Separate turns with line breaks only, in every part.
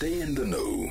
Stay in the know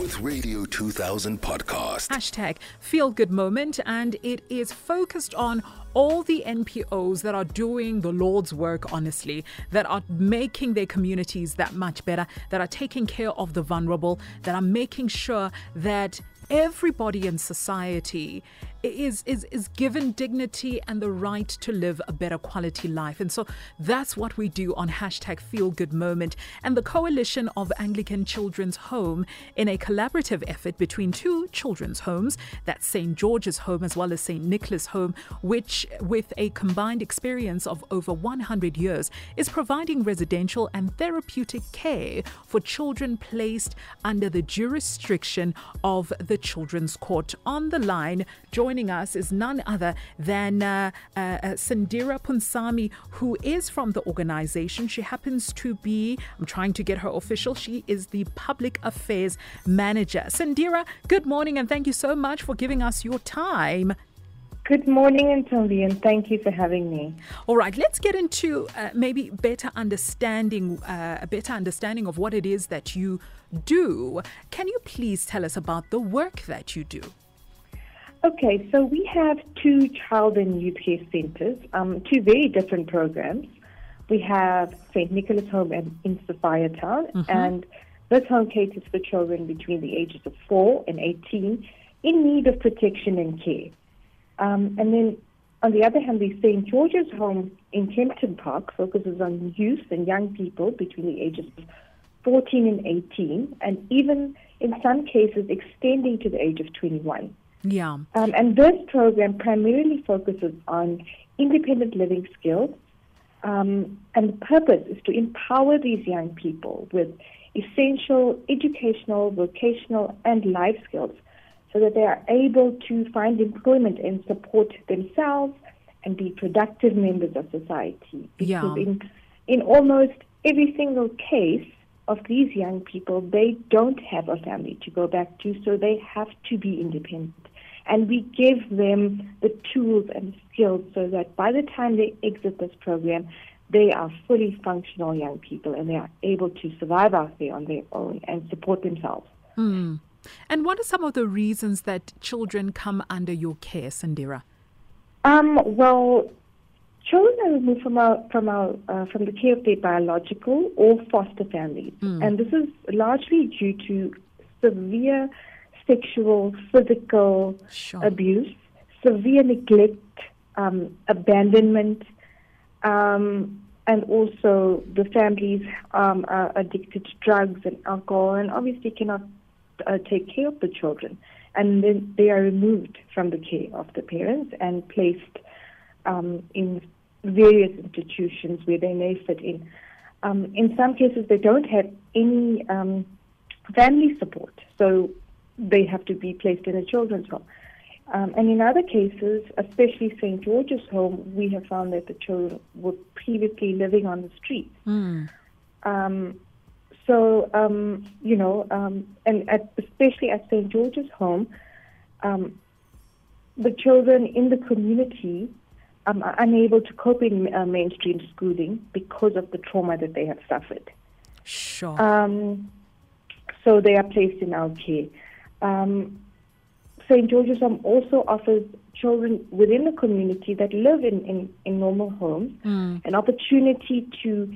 with Radio 2000 podcast.
Hashtag feel good moment, and it is focused on all the NPOs that are doing the Lord's work honestly, that are making their communities that much better, that are taking care of the vulnerable, that are making sure that everybody in society is, is, is given dignity and the right to live a better quality life. And so that's what we do on hashtag Feel Good Moment. And the Coalition of Anglican Children's Home, in a collaborative effort between two children's homes, that's St. George's Home as well as St. Nicolas Home, which with a combined experience of over 100 years is providing residential and therapeutic care for children placed under the jurisdiction of the Children's Court. On the line, joining us is none other than uh, uh, uh, Sandhira Punsami, who is from the organization. She happens to be, I'm trying to get her official, she is the public affairs manager. Sandhira, good morning and thank you so much for giving us your time.
Good morning, Antonia, and thank you for having me.
All right, let's get into uh, maybe better understanding, uh, a better understanding of what it is that you do. Can you please tell us about the work that you do?
Okay, so we have two child and youth care centers, um, two very different programs. We have St. Nicolas Home in, in Sophiatown, mm-hmm. and this home caters for children between the ages of 4 and 18 in need of protection and care. Um, and then on the other hand, the St. George's Home in Kempton Park focuses on youth and young people between the ages of 14 and 18, and even in some cases extending to the age of 21.
Yeah. Um,
and this program primarily focuses on independent living skills, um, and the purpose is to empower these young people with essential educational, vocational, and life skills so that they are able to find employment and support themselves and be productive members of society.
Because yeah.
in, in almost every single case of these young people, they don't have a family to go back to, so they have to be independent. And we give them the tools and skills so that by the time they exit this program, they are fully functional young people and they are able to survive out there on their own and support themselves.
Mm. And what are some of the reasons that children come under your care, Sandhira?
Um, well, children are removed from our from our uh, from the care of their biological or foster families, mm. and this is largely due to severe sexual, physical
sure.
abuse, severe neglect, um, abandonment, um, and also the families um, are addicted to drugs and alcohol, and obviously cannot uh, take care of the children. And then they are removed from the care of the parents and placed um, in various institutions where they may fit in. Um, in some cases, they don't have any um, family support, so they have to be placed in a children's home. Um, and in other cases, especially St. George's Home, we have found that the children were previously living on the streets.
Mm.
Um, so, um, you know, um, and at, especially at St. George's Home, um, the children in the community um, are unable to cope in uh, mainstream schooling because of the trauma that they have suffered.
Sure.
Um, so they are placed in our care. Um, St. George's Home also offers children within the community that live in, in, in normal homes
mm.
an opportunity to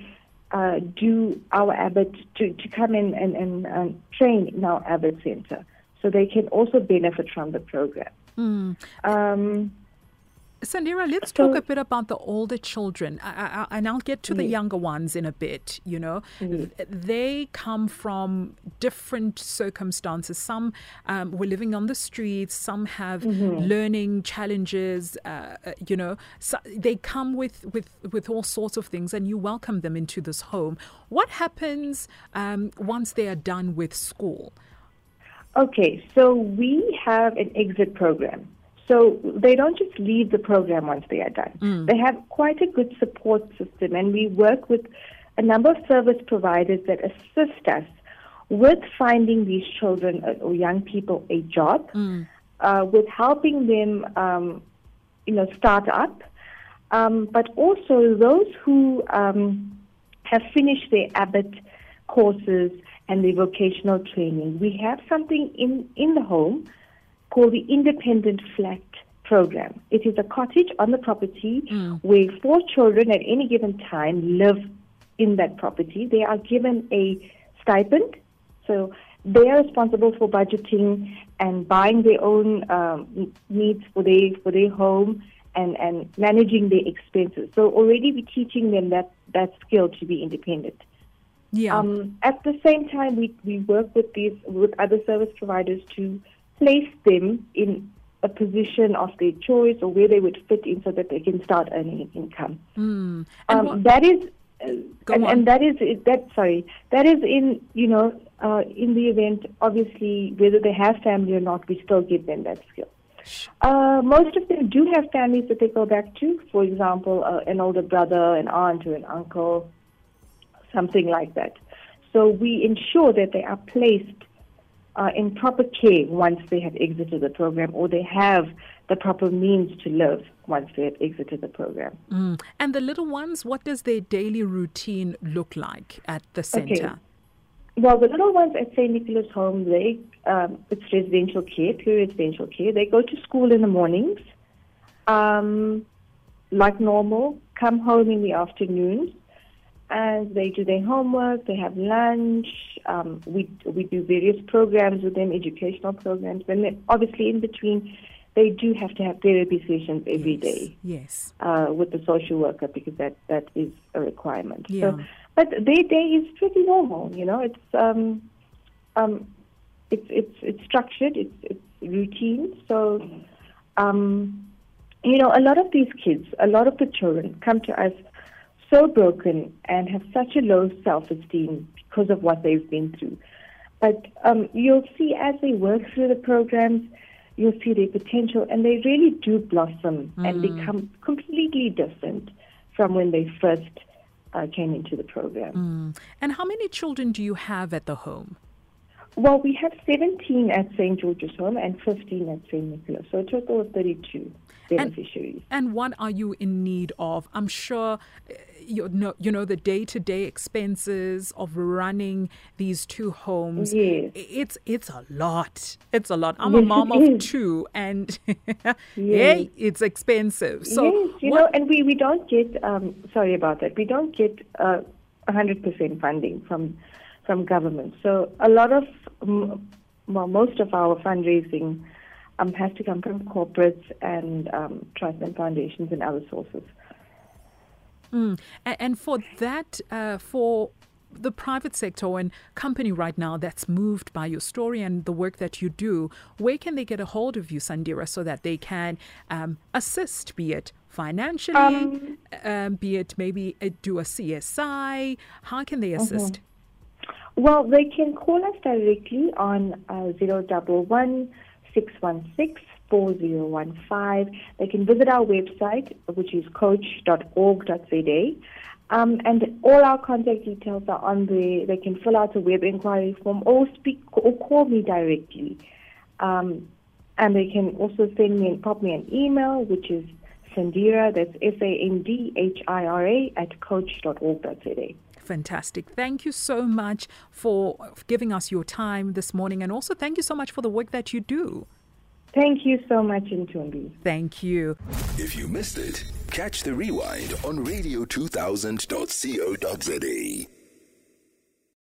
uh, do our ABET to, to come in and, and, and train in our ABET Center. So they can also benefit from the program.
Mm.
Um,
Sandhira, let's so, talk a bit about the older children, I, I, and I'll get to the younger ones in a bit. You know, they come from different circumstances. Some um, were living on the streets. Some have mm-hmm. learning challenges. Uh, uh, you know, so they come with, with with all sorts of things, and you welcome them into this home. What happens um, once they are done with school?
Okay, so we have an exit program. So they don't just leave the program once they are done.
Mm.
They have quite a good support system, and we work with a number of service providers that assist us with finding these children or young people a job,
mm.
uh, with helping them, um, you know, start up, um, but also those who um, have finished their ABET courses and their vocational training. We have something in, in the home called the Independent Flat Program. It is a cottage on the property mm. where four children at any given time live in that property. They are given a stipend. So they are responsible for budgeting and buying their own um, needs for their for their home and, and managing their expenses. So already we're teaching them that, that skill to be independent.
Yeah.
Um, at the same time, we, we work with these with other service providers to place them in a position of their choice or where they would fit in so that they can start earning income.
Mm.
Um, that is, uh, and, and, that is that. Sorry, that is in you know uh, in the event, obviously, whether they have family or not, we still give them that skill. Uh, most of them do have families that they go back to. For example, uh, an older brother, an aunt, or an uncle, something like that. So we ensure that they are placed uh, in proper care once they have exited the program, or they have the proper means to live once they have exited the program.
Mm. And the little ones, what does their daily routine look like at the center?
Okay. Well, the little ones at St. Nicolas Home, they um, it's residential care, pure residential care. They go to school in the mornings, um, like normal. Come home in the afternoons, and they do their homework. They have lunch. Um, we we do various programs with them, educational programs, and then obviously in between, they do have to have therapy sessions every
yes.
day.
yes.
Uh, with the social worker because that that is a requirement.
Yeah.
So but their day is pretty normal. You know, it's um, um, it's it's it's structured. It's it's routine. So, um, you know, a lot of these kids, a lot of the children come to us so broken and have such a low self-esteem because of what they've been through. But um, you'll see as they work through the programs, you'll see their potential, and they really do blossom mm. and become completely different from when they first uh, came into the program.
Mm. And how many children do you have at the home?
Well, we have 17 at St. George's Home and 15 at St. Nicolas, so a total of 32 beneficiaries.
And, and what are you in need of? I'm sure uh, you know, you know the day-to-day expenses of running these two homes.
Yes.
It's it's a lot. It's a lot. I'm yes, a mom of two, and yes. hey, it's expensive. So
yes, you what, know, and we we don't get. Um, sorry about that. We don't get uh, 100% funding from from government. So a lot of well, most of our fundraising um, has to come from corporates and um, trusts and foundations and other sources.
Mm. And for that, uh, for the private sector and company right now that's moved by your story and the work that you do, where can they get a hold of you, Sandhira, so that they can um, assist, be it financially, um, um, be it maybe uh, do a CSI? How can they mm-hmm. assist?
Mm-hmm. Well, they can call us directly on uh, 011 616 4015. They can visit our website, which is coach.org.za. Um, and all our contact details are on there. They can fill out a web inquiry form or speak or call me directly. Um, and they can also send me and pop me an email, which is Sandhira, that's S A N D H I R A, at coach.org.za.
Fantastic. Thank you so much for giving us your time this morning. And also, thank you so much for the work that you do.
Thank you so much, Ntombi.
Thank you.
If you missed it, catch the rewind on radio2000.co.za.